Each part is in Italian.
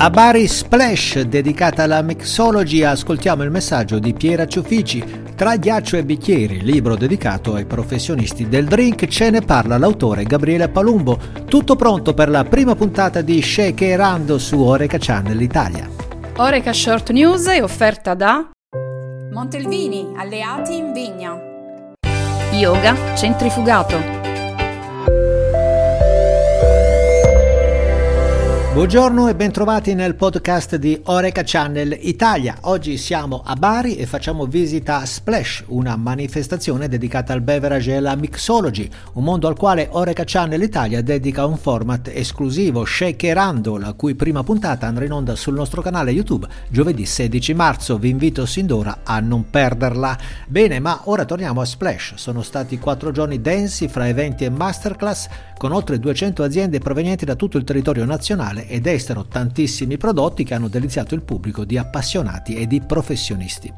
A Bari Splash, dedicata alla mixology, ascoltiamo il messaggio di Piera Ciuffici. Tra ghiaccio e bicchieri, libro dedicato ai professionisti del drink, ce ne parla l'autore Gabriele Palumbo. Tutto pronto per la prima puntata di Shake Rando su Oreca Channel Italia. Oreca Short News è offerta da Montelvini, alleati in vigna. Yoga Centrifugato. Buongiorno e bentrovati nel podcast di Oreca Channel Italia. Oggi siamo a Bari e facciamo visita a Splash, una manifestazione dedicata al beverage e alla mixology, un mondo al quale Oreca Channel Italia dedica un format esclusivo, Shakerando, la cui prima puntata andrà in onda sul nostro canale YouTube giovedì 16 marzo. Vi invito sin d'ora a non perderla. Bene, ma ora torniamo a Splash. Sono stati quattro giorni densi fra eventi e masterclass con oltre 200 aziende provenienti da tutto il territorio nazionale ed estero tantissimi prodotti che hanno deliziato il pubblico di appassionati e di professionisti.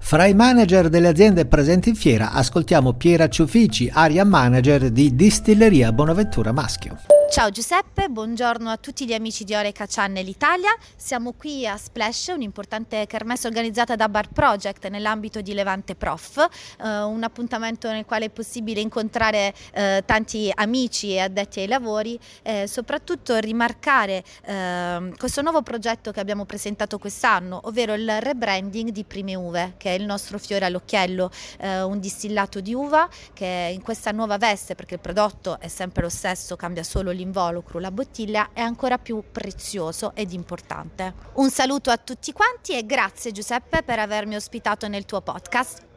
Fra i manager delle aziende presenti in fiera ascoltiamo Piera Ciufici, area manager di Distilleria Bonaventura Maschio. Ciao Giuseppe, buongiorno a tutti gli amici di Oreca Channel Italia. Siamo qui a Splash, un'importante kermesse organizzata da Bar Project nell'ambito di Levante Prof, eh, un appuntamento nel quale è possibile incontrare eh, tanti amici e addetti ai lavori, e soprattutto rimarcare eh, questo nuovo progetto che abbiamo presentato quest'anno, ovvero il rebranding di Prime Uve, che è il nostro fiore all'occhiello, eh, un distillato di uva che in questa nuova veste, perché il prodotto è sempre lo stesso, cambia solo l'involucro, la bottiglia è ancora più prezioso ed importante. Un saluto a tutti quanti e grazie Giuseppe per avermi ospitato nel tuo podcast.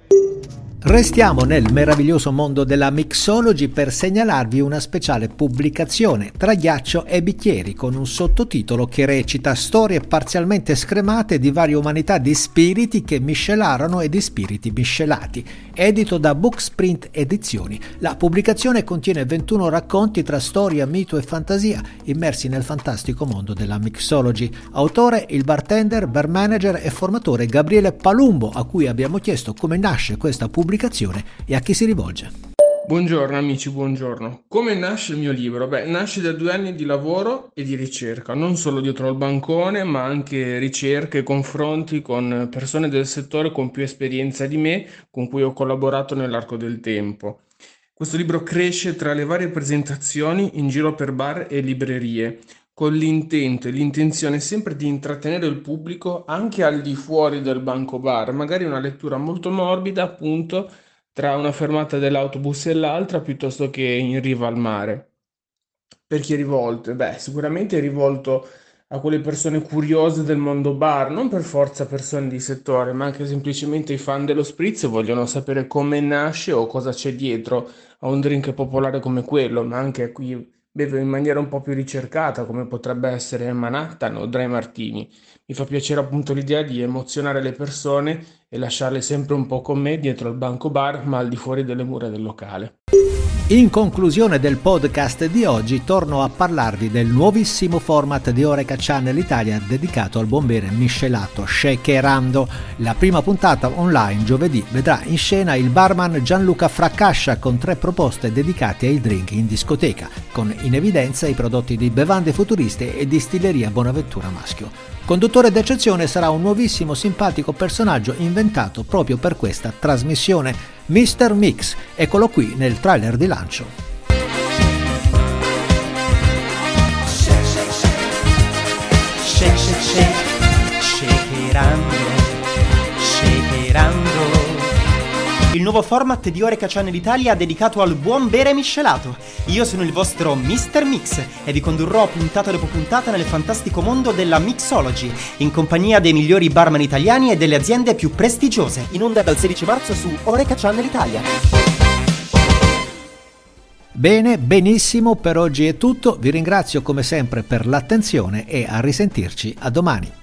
Restiamo nel meraviglioso mondo della mixology per segnalarvi una speciale pubblicazione tra ghiaccio e bicchieri con un sottotitolo che recita Storie parzialmente scremate di varie umanità di spiriti che miscelarono e di spiriti miscelati, edito da Booksprint Edizioni. La pubblicazione contiene 21 racconti tra storia, mito e fantasia immersi nel fantastico mondo della mixology. Autore il bartender, bar manager e formatore Gabriele Palumbo a cui abbiamo chiesto come nasce questa pubblicazione pubblicazione e a chi si rivolge. Buongiorno amici, buongiorno. Come nasce il mio libro? Beh, nasce da due anni di lavoro e di ricerca, non solo dietro al bancone, ma anche ricerche e confronti con persone del settore con più esperienza di me, con cui ho collaborato nell'arco del tempo. Questo libro cresce tra le varie presentazioni in giro per bar e librerie, con l'intento e l'intenzione sempre di intrattenere il pubblico anche al di fuori del banco bar, magari una lettura molto morbida, appunto, tra una fermata dell'autobus e l'altra, piuttosto che in riva al mare. Per chi è rivolto? Beh, sicuramente è rivolto a quelle persone curiose del mondo bar, non per forza persone di settore, ma anche semplicemente i fan dello spritz vogliono sapere come nasce o cosa c'è dietro a un drink popolare come quello, ma anche qui bevo in maniera un po' più ricercata, come potrebbe essere Manhattan o Dry Martini. Mi fa piacere appunto l'idea di emozionare le persone e lasciarle sempre un po' con me dietro al banco bar, ma al di fuori delle mura del locale. In conclusione del podcast di oggi torno a parlarvi del nuovissimo format di Oreca Channel Italia dedicato al buon bere miscelato Shakerando. La prima puntata online giovedì vedrà in scena il barman Gianluca Fraccascia con tre proposte dedicate ai drink in discoteca, con in evidenza i prodotti di bevande futuriste e distilleria Bonaventura Maschio. Conduttore d'eccezione sarà un nuovissimo simpatico personaggio inventato proprio per questa trasmissione Mr. Mix, eccolo qui nel trailer di lancio. Shake, shake, nuovo format di Oreca Channel Italia dedicato al buon bere miscelato. Io sono il vostro Mr. Mix e vi condurrò puntata dopo puntata nel fantastico mondo della mixology, in compagnia dei migliori barman italiani e delle aziende più prestigiose. In onda dal 16 marzo su Oreca Channel Italia. Bene, benissimo, per oggi è tutto. Vi ringrazio come sempre per l'attenzione e a risentirci a domani.